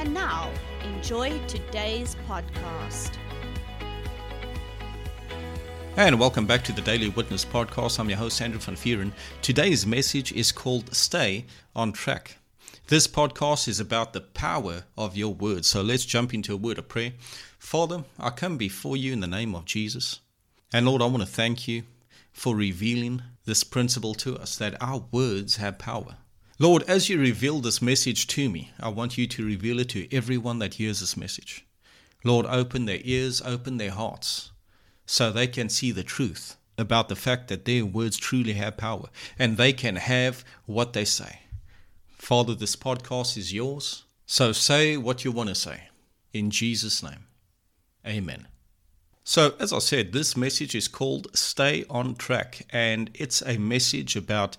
And now, enjoy today's podcast. And welcome back to the Daily Witness podcast. I'm your host, Andrew Van Vuuren. Today's message is called Stay on Track. This podcast is about the power of your words. So let's jump into a word of prayer. Father, I come before you in the name of Jesus. And Lord, I want to thank you for revealing this principle to us that our words have power. Lord, as you reveal this message to me, I want you to reveal it to everyone that hears this message. Lord, open their ears, open their hearts, so they can see the truth about the fact that their words truly have power and they can have what they say. Father, this podcast is yours, so say what you want to say. In Jesus' name, amen. So, as I said, this message is called Stay on Track, and it's a message about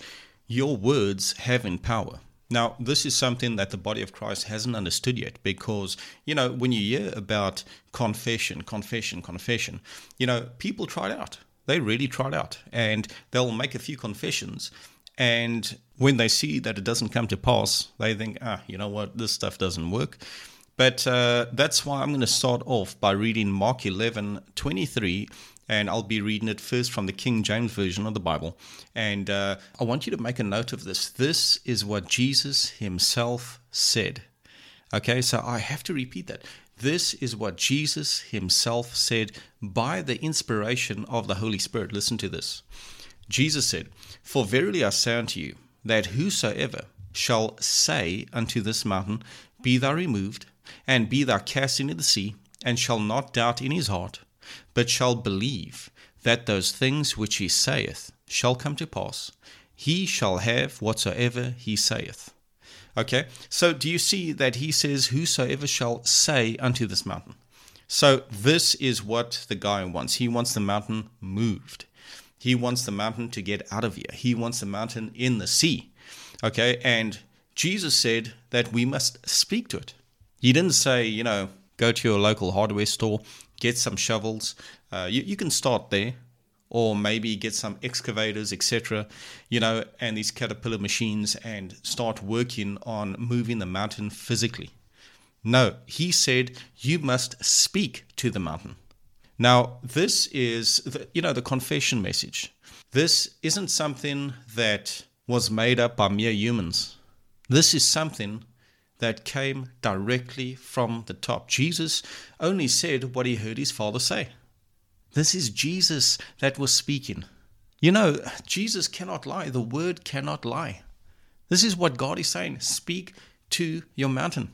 your words having power. Now, this is something that the body of Christ hasn't understood yet because, you know, when you hear about confession, confession, confession, you know, people try it out. They really try it out and they'll make a few confessions. And when they see that it doesn't come to pass, they think, ah, you know what, this stuff doesn't work. But uh, that's why I'm going to start off by reading Mark 11 23, and I'll be reading it first from the King James Version of the Bible. And uh, I want you to make a note of this. This is what Jesus himself said. Okay, so I have to repeat that. This is what Jesus himself said by the inspiration of the Holy Spirit. Listen to this. Jesus said, For verily I say unto you, that whosoever shall say unto this mountain, Be thou removed, and be thou cast into the sea, and shall not doubt in his heart, but shall believe that those things which he saith shall come to pass, he shall have whatsoever he saith. Okay, so do you see that he says, Whosoever shall say unto this mountain? So this is what the guy wants. He wants the mountain moved. He wants the mountain to get out of here. He wants the mountain in the sea. Okay, and Jesus said that we must speak to it. He didn't say, you know, go to your local hardware store, get some shovels. Uh, you, you can start there, or maybe get some excavators, etc., you know, and these caterpillar machines and start working on moving the mountain physically. No, he said you must speak to the mountain. Now, this is, the, you know, the confession message. This isn't something that was made up by mere humans. This is something that came directly from the top. Jesus only said what he heard his Father say. This is Jesus that was speaking. You know, Jesus cannot lie. The word cannot lie. This is what God is saying. Speak to your mountain,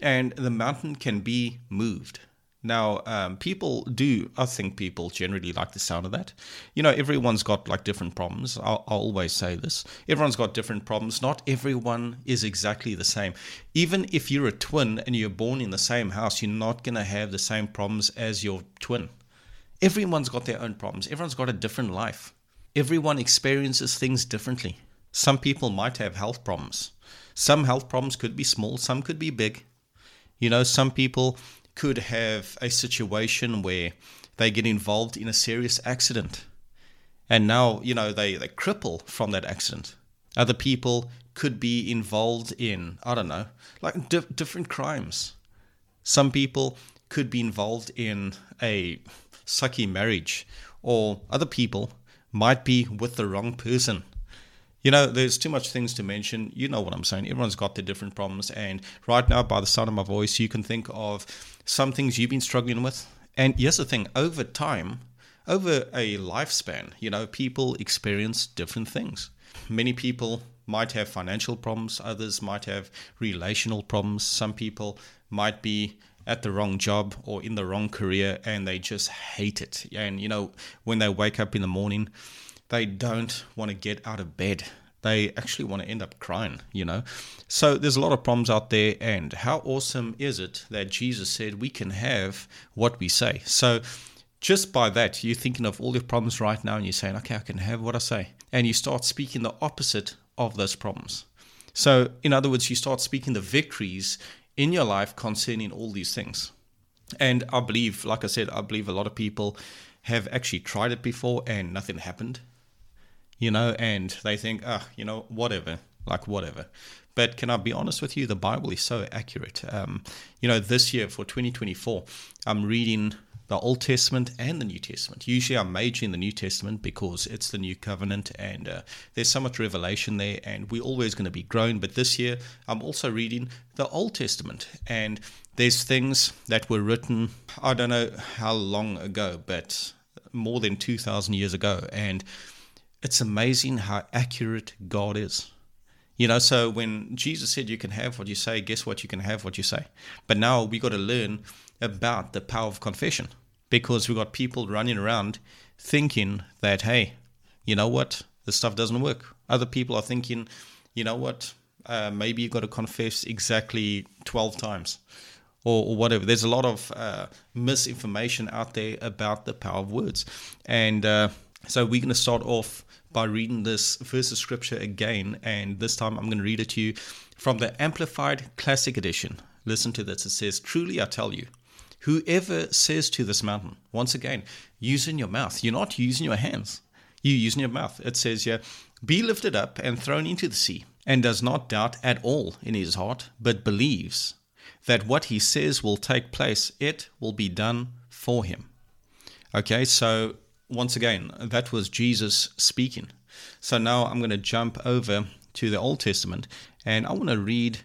and the mountain can be moved. Now, um, people do, I think people generally like the sound of that. You know, everyone's got like different problems. I'll, I'll, always say this. Everyone's got different problems. Not everyone is exactly the same. Even if you're a twin and you're born in the same house, you're not going to have the same problems as your twin. Everyone's got their own problems. Everyone's got a different life. Everyone experiences things differently. Some people might have health problems. Some health problems could be small, some could be big. You know, some people could have a situation where they get involved in a serious accident and now you know they, they cripple from that accident other people could be involved in i don't know like di- different crimes some people could be involved in a sucky marriage or other people might be with the wrong person you know, there's too much things to mention. You know what I'm saying. Everyone's got their different problems. And right now, by the sound of my voice, you can think of some things you've been struggling with. And here's the thing over time, over a lifespan, you know, people experience different things. Many people might have financial problems, others might have relational problems. Some people might be at the wrong job or in the wrong career and they just hate it. And, you know, when they wake up in the morning, they don't want to get out of bed they actually want to end up crying, you know. So there's a lot of problems out there. And how awesome is it that Jesus said we can have what we say? So just by that, you're thinking of all your problems right now and you're saying, okay, I can have what I say. And you start speaking the opposite of those problems. So, in other words, you start speaking the victories in your life concerning all these things. And I believe, like I said, I believe a lot of people have actually tried it before and nothing happened you know, and they think, ah, oh, you know, whatever, like whatever. But can I be honest with you? The Bible is so accurate. Um, you know, this year for 2024, I'm reading the Old Testament and the New Testament. Usually I'm majoring the New Testament because it's the new covenant and uh, there's so much revelation there and we're always going to be growing. But this year I'm also reading the Old Testament and there's things that were written, I don't know how long ago, but more than 2,000 years ago. And it's amazing how accurate God is. You know, so when Jesus said you can have what you say, guess what? You can have what you say. But now we got to learn about the power of confession because we got people running around thinking that, hey, you know what? This stuff doesn't work. Other people are thinking, you know what? Uh, maybe you've got to confess exactly 12 times or, or whatever. There's a lot of uh, misinformation out there about the power of words. And uh, so we're going to start off by reading this verse of scripture again, and this time I'm going to read it to you from the Amplified Classic Edition. Listen to this. It says, Truly I tell you, whoever says to this mountain, once again, using your mouth, you're not using your hands, you're using your mouth. It says here, Be lifted up and thrown into the sea, and does not doubt at all in his heart, but believes that what he says will take place, it will be done for him. Okay, so once again, that was Jesus speaking. So now I'm going to jump over to the Old Testament and I want to read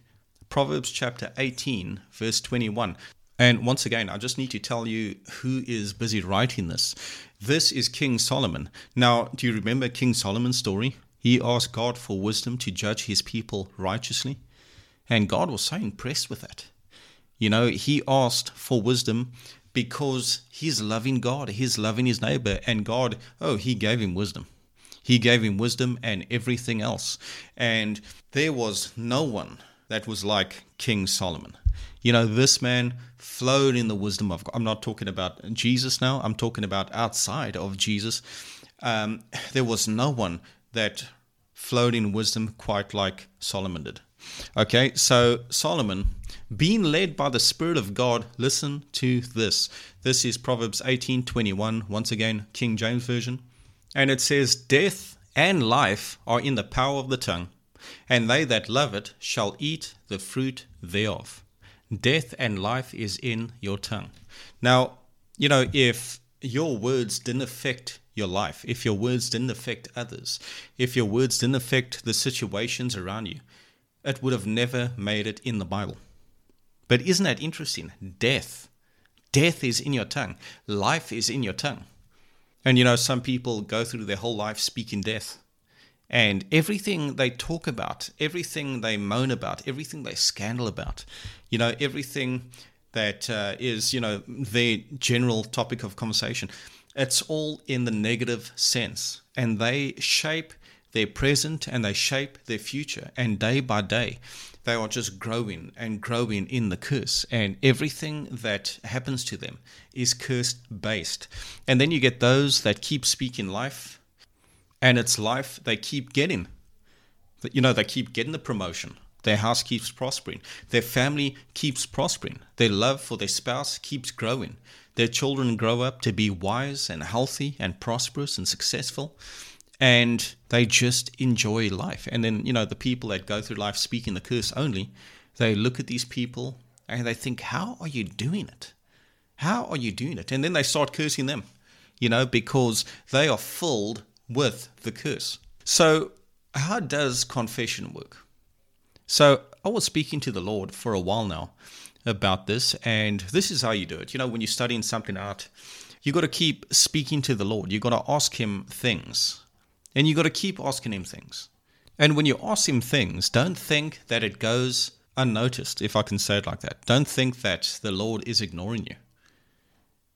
Proverbs chapter 18, verse 21. And once again, I just need to tell you who is busy writing this. This is King Solomon. Now, do you remember King Solomon's story? He asked God for wisdom to judge his people righteously. And God was so impressed with that. You know, he asked for wisdom because he's loving God, he's loving his neighbor, and God, oh, he gave him wisdom. He gave him wisdom and everything else. And there was no one that was like King Solomon. You know, this man flowed in the wisdom of God. I'm not talking about Jesus now, I'm talking about outside of Jesus. Um, there was no one that flowed in wisdom quite like Solomon did. Okay, so Solomon, being led by the Spirit of God, listen to this. This is Proverbs 18:21, once again, King James Version. And it says, Death and life are in the power of the tongue, and they that love it shall eat the fruit thereof. Death and life is in your tongue. Now, you know, if your words didn't affect your life, if your words didn't affect others, if your words didn't affect the situations around you, it would have never made it in the Bible. But isn't that interesting? Death. Death is in your tongue. Life is in your tongue. And you know, some people go through their whole life speaking death. And everything they talk about, everything they moan about, everything they scandal about, you know, everything that uh, is, you know, their general topic of conversation, it's all in the negative sense. And they shape their present and they shape their future. And day by day, they are just growing and growing in the curse. And everything that happens to them is curse based. And then you get those that keep speaking life, and it's life they keep getting. You know, they keep getting the promotion. Their house keeps prospering. Their family keeps prospering. Their love for their spouse keeps growing. Their children grow up to be wise and healthy and prosperous and successful and they just enjoy life. And then, you know, the people that go through life speaking the curse only, they look at these people and they think, How are you doing it? How are you doing it? And then they start cursing them, you know, because they are filled with the curse. So, how does confession work? So, I was speaking to the Lord for a while now about this, and this is how you do it. You know, when you're studying something out, you got to keep speaking to the Lord. You got to ask Him things and you got to keep asking him things. And when you ask him things, don't think that it goes unnoticed, if I can say it like that. Don't think that the Lord is ignoring you.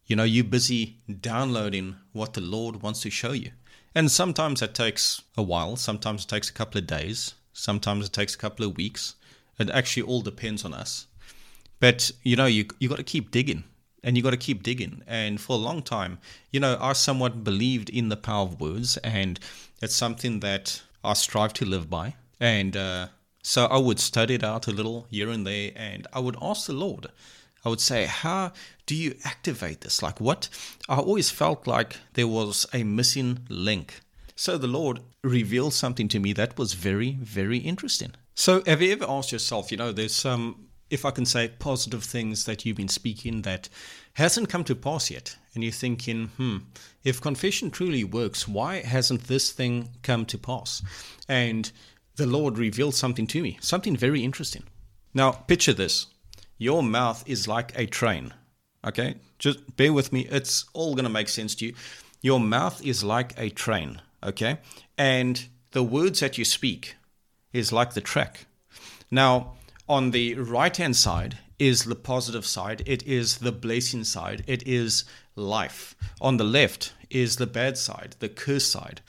You know, you're busy downloading what the Lord wants to show you. And sometimes it takes a while, sometimes it takes a couple of days, sometimes it takes a couple of weeks. It actually all depends on us. But you know, you you got to keep digging and you got to keep digging. And for a long time, you know, I somewhat believed in the power of words, and it's something that I strive to live by. And uh, so I would study it out a little here and there, and I would ask the Lord. I would say, How do you activate this? Like, what? I always felt like there was a missing link. So the Lord revealed something to me that was very, very interesting. So, have you ever asked yourself, you know, there's some if I can say, positive things that you've been speaking that hasn't come to pass yet. And you're thinking, hmm, if confession truly works, why hasn't this thing come to pass? And the Lord revealed something to me, something very interesting. Now, picture this your mouth is like a train. Okay? Just bear with me. It's all going to make sense to you. Your mouth is like a train. Okay? And the words that you speak is like the track. Now, on the right hand side is the positive side, it is the blessing side, it is life. On the left is the bad side, the curse side,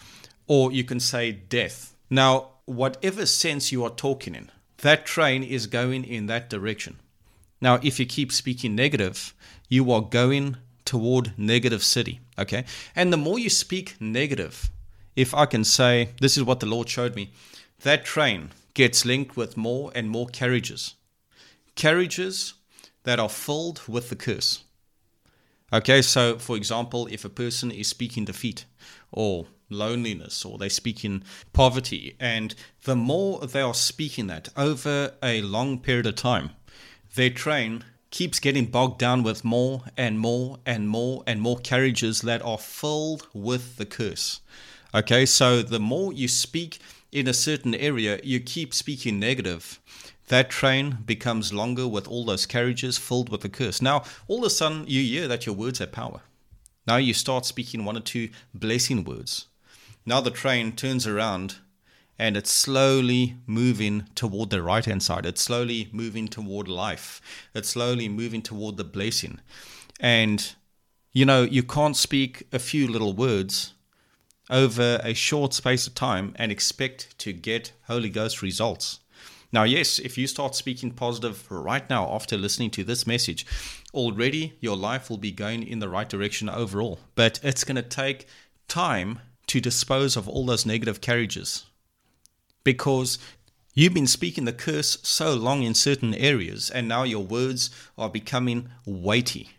or you can say death. Now, whatever sense you are talking in, that train is going in that direction. Now, if you keep speaking negative, you are going toward negative city. Okay. And the more you speak negative, if I can say, this is what the Lord showed me, that train gets linked with more and more carriages. Carriages that are filled with the curse. Okay, so for example, if a person is speaking defeat or loneliness or they speak in poverty, and the more they are speaking that over a long period of time, their train keeps getting bogged down with more and more and more and more carriages that are filled with the curse. Okay, so the more you speak in a certain area, you keep speaking negative, that train becomes longer with all those carriages filled with the curse. Now, all of a sudden, you hear that your words have power. Now you start speaking one or two blessing words. Now the train turns around and it's slowly moving toward the right hand side. It's slowly moving toward life. It's slowly moving toward the blessing. And, you know, you can't speak a few little words over a short space of time and expect to get Holy Ghost results. Now, yes, if you start speaking positive right now after listening to this message, already your life will be going in the right direction overall. But it's going to take time to dispose of all those negative carriages because you've been speaking the curse so long in certain areas, and now your words are becoming weighty.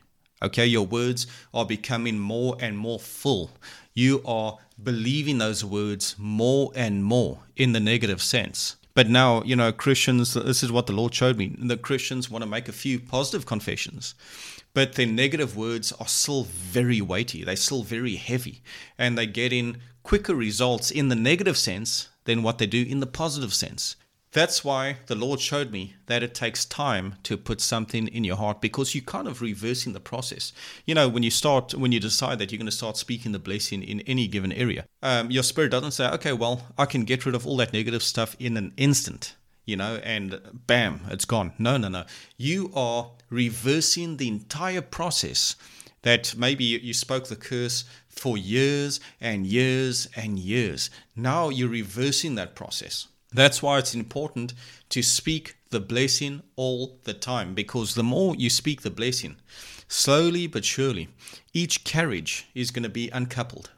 Okay, your words are becoming more and more full. You are believing those words more and more in the negative sense. But now, you know, Christians, this is what the Lord showed me. The Christians want to make a few positive confessions, but their negative words are still very weighty. They're still very heavy, and they get in quicker results in the negative sense than what they do in the positive sense. That's why the Lord showed me that it takes time to put something in your heart because you're kind of reversing the process. You know, when you start, when you decide that you're going to start speaking the blessing in any given area, um, your spirit doesn't say, okay, well, I can get rid of all that negative stuff in an instant, you know, and bam, it's gone. No, no, no. You are reversing the entire process that maybe you spoke the curse for years and years and years. Now you're reversing that process. That's why it's important to speak the blessing all the time because the more you speak the blessing, slowly but surely, each carriage is going to be uncoupled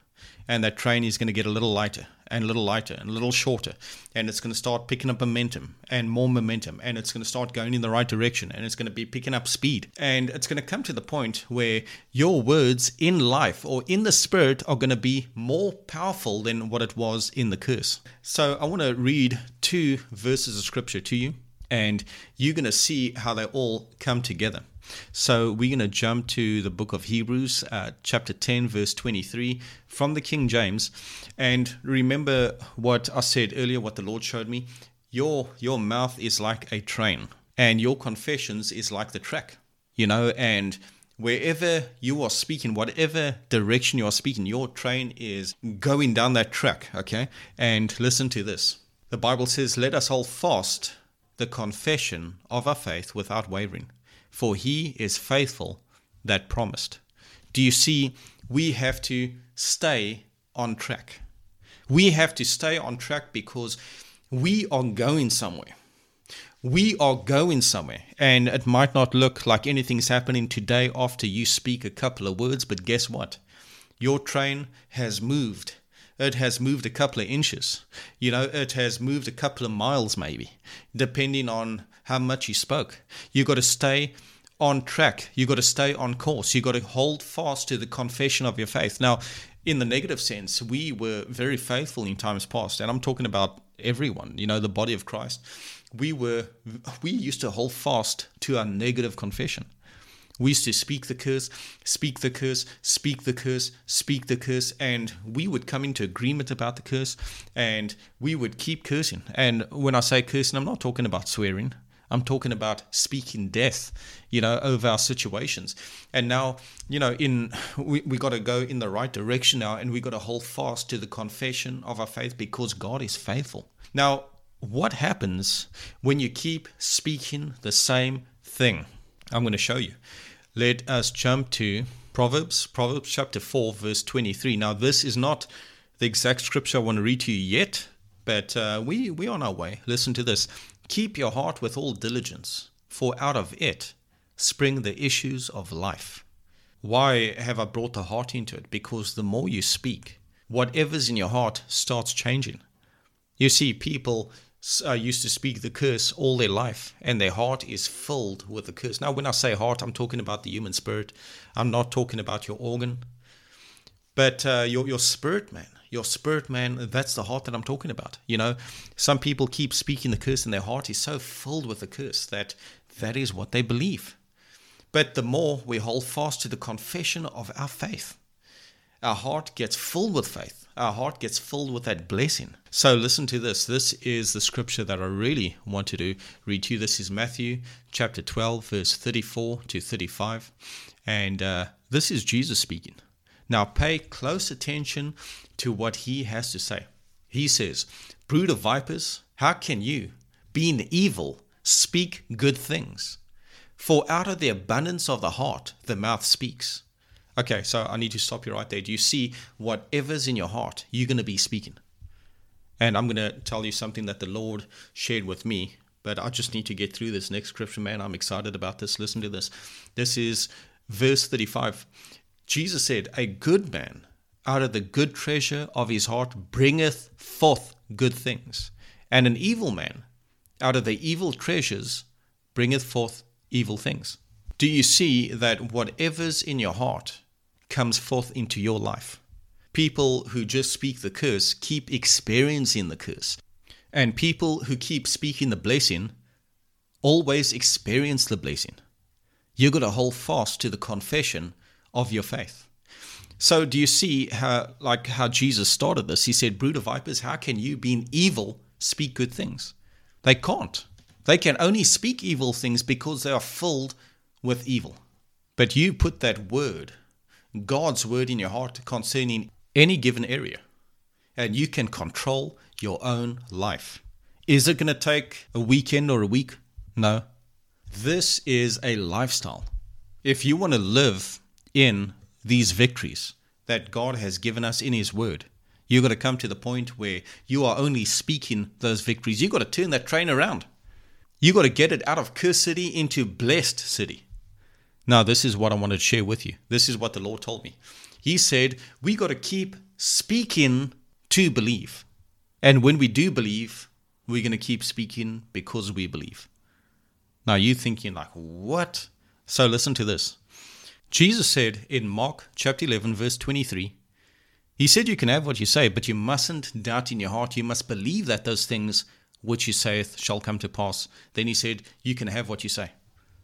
and that train is going to get a little lighter and a little lighter and a little shorter and it's going to start picking up momentum and more momentum and it's going to start going in the right direction and it's going to be picking up speed. And it's going to come to the point where your words in life or in the spirit are going to be more powerful than what it was in the curse. So i want to read two verses of scripture to you and you're going to see how they all come together so we're going to jump to the book of Hebrews, uh, chapter 10, verse 23, from the King James. And remember what I said earlier, what the Lord showed me. Your, your mouth is like a train, and your confessions is like the track, you know, and wherever you are speaking, whatever direction you are speaking, your train is going down that track, okay? And listen to this. The Bible says, Let us hold fast the confession of our faith without wavering for he is faithful that promised. Do you see? We have to stay on track. We have to stay on track because we are going somewhere. We are going somewhere, and it might not look like anything's happening today after you speak a couple of words, but guess what? Your train has moved. It has moved a couple of inches. You know, it has moved a couple of miles, maybe, depending on how much he spoke. You've got to stay on track. You've got to stay on course. You've got to hold fast to the confession of your faith. Now, in the negative sense, we were very faithful in times past, and I'm talking about everyone, you know, the body of Christ we were we used to hold fast to our negative confession. We used to speak the curse, speak the curse, speak the curse, speak the curse, and we would come into agreement about the curse and we would keep cursing. And when I say cursing, I'm not talking about swearing. I'm talking about speaking death, you know, over our situations. And now, you know, in we, we got to go in the right direction now and we got to hold fast to the confession of our faith because God is faithful. Now, what happens when you keep speaking the same thing? I'm going to show you. Let us jump to Proverbs, Proverbs chapter 4, verse 23. Now, this is not the exact scripture I want to read to you yet, but uh, we, we're on our way. Listen to this. Keep your heart with all diligence, for out of it spring the issues of life. Why have I brought the heart into it? Because the more you speak, whatever's in your heart starts changing. You see, people uh, used to speak the curse all their life, and their heart is filled with the curse. Now, when I say heart, I'm talking about the human spirit. I'm not talking about your organ, but uh, your your spirit, man. Your spirit, man. That's the heart that I'm talking about. You know, some people keep speaking the curse, and their heart is so filled with the curse that that is what they believe. But the more we hold fast to the confession of our faith, our heart gets filled with faith our heart gets filled with that blessing. So listen to this. This is the scripture that I really wanted to read to you. This is Matthew chapter 12, verse 34 to 35. And uh, this is Jesus speaking. Now pay close attention to what he has to say. He says, Brood of vipers, how can you, being evil, speak good things? For out of the abundance of the heart the mouth speaks. Okay, so I need to stop you right there. Do you see whatever's in your heart, you're going to be speaking? And I'm going to tell you something that the Lord shared with me, but I just need to get through this next scripture, man. I'm excited about this. Listen to this. This is verse 35. Jesus said, A good man out of the good treasure of his heart bringeth forth good things, and an evil man out of the evil treasures bringeth forth evil things. Do you see that whatever's in your heart, comes forth into your life. People who just speak the curse keep experiencing the curse. And people who keep speaking the blessing always experience the blessing. You've got to hold fast to the confession of your faith. So do you see how like how Jesus started this? He said, Brood of vipers, how can you, being evil, speak good things? They can't. They can only speak evil things because they are filled with evil. But you put that word God's word in your heart concerning any given area, and you can control your own life. Is it going to take a weekend or a week? No. This is a lifestyle. If you want to live in these victories that God has given us in His Word, you've got to come to the point where you are only speaking those victories. You've got to turn that train around. You've got to get it out of cursed city into blessed city. Now, this is what I wanted to share with you. This is what the Lord told me. He said, We got to keep speaking to believe. And when we do believe, we're going to keep speaking because we believe. Now, you thinking, like, what? So, listen to this. Jesus said in Mark chapter 11, verse 23, He said, You can have what you say, but you mustn't doubt in your heart. You must believe that those things which you saith shall come to pass. Then He said, You can have what you say.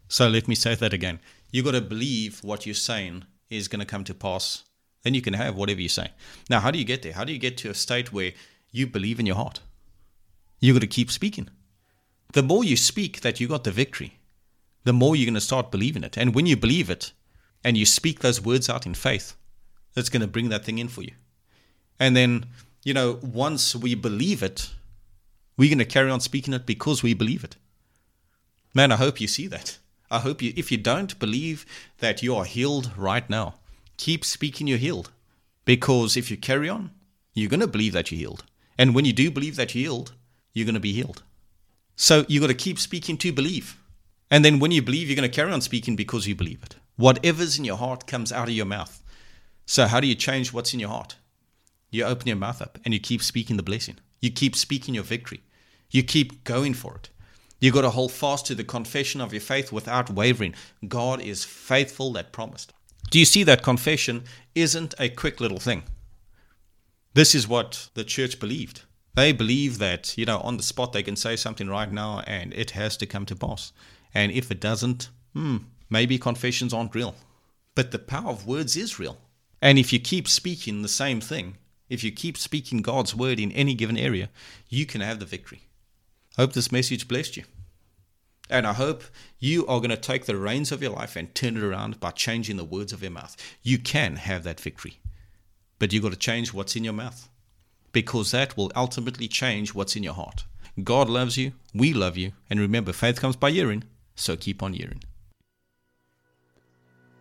So, let me say that again You've got to believe what you're saying is going to come to pass. Then you can have whatever you say. Now, how do you get there? How do you get to a state where you believe in your heart? You've got to keep speaking. The more you speak that you got the victory, the more you're going to start believing it. And when you believe it and you speak those words out in faith, that's going to bring that thing in for you. And then, you know, once we believe it, we're going to carry on speaking it because we believe it. Man, I hope you see that. I hope you, if you don't believe that you are healed right now, keep speaking you're healed. Because if you carry on, you're going to believe that you're healed. And when you do believe that you're healed, you're going to be healed. So you've got to keep speaking to believe. And then when you believe, you're going to carry on speaking because you believe it. Whatever's in your heart comes out of your mouth. So, how do you change what's in your heart? You open your mouth up and you keep speaking the blessing. You keep speaking your victory. You keep going for it. You got to hold fast to the confession of your faith without wavering. God is faithful that promised. Do you see that confession isn't a quick little thing? This is what the church believed. They believe that, you know, on the spot they can say something right now and it has to come to pass. And if it doesn't, hmm, maybe confessions aren't real. But the power of words is real. And if you keep speaking the same thing, if you keep speaking God's word in any given area, you can have the victory. Hope this message blessed you. And I hope you are going to take the reins of your life and turn it around by changing the words of your mouth. You can have that victory. But you've got to change what's in your mouth because that will ultimately change what's in your heart. God loves you, we love you, and remember, faith comes by hearing, so keep on hearing.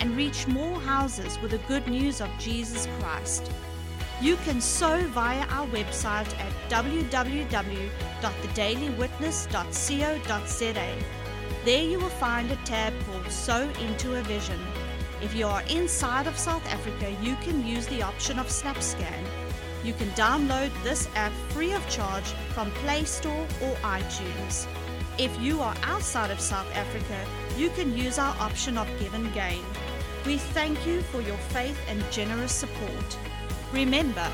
and reach more houses with the good news of Jesus Christ. You can sow via our website at www.thedailywitness.co.za. There you will find a tab called Sow into a Vision. If you are inside of South Africa, you can use the option of SnapScan. You can download this app free of charge from Play Store or iTunes. If you are outside of South Africa, you can use our option of GivenGain. We thank you for your faith and generous support. Remember,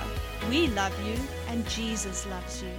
we love you and Jesus loves you.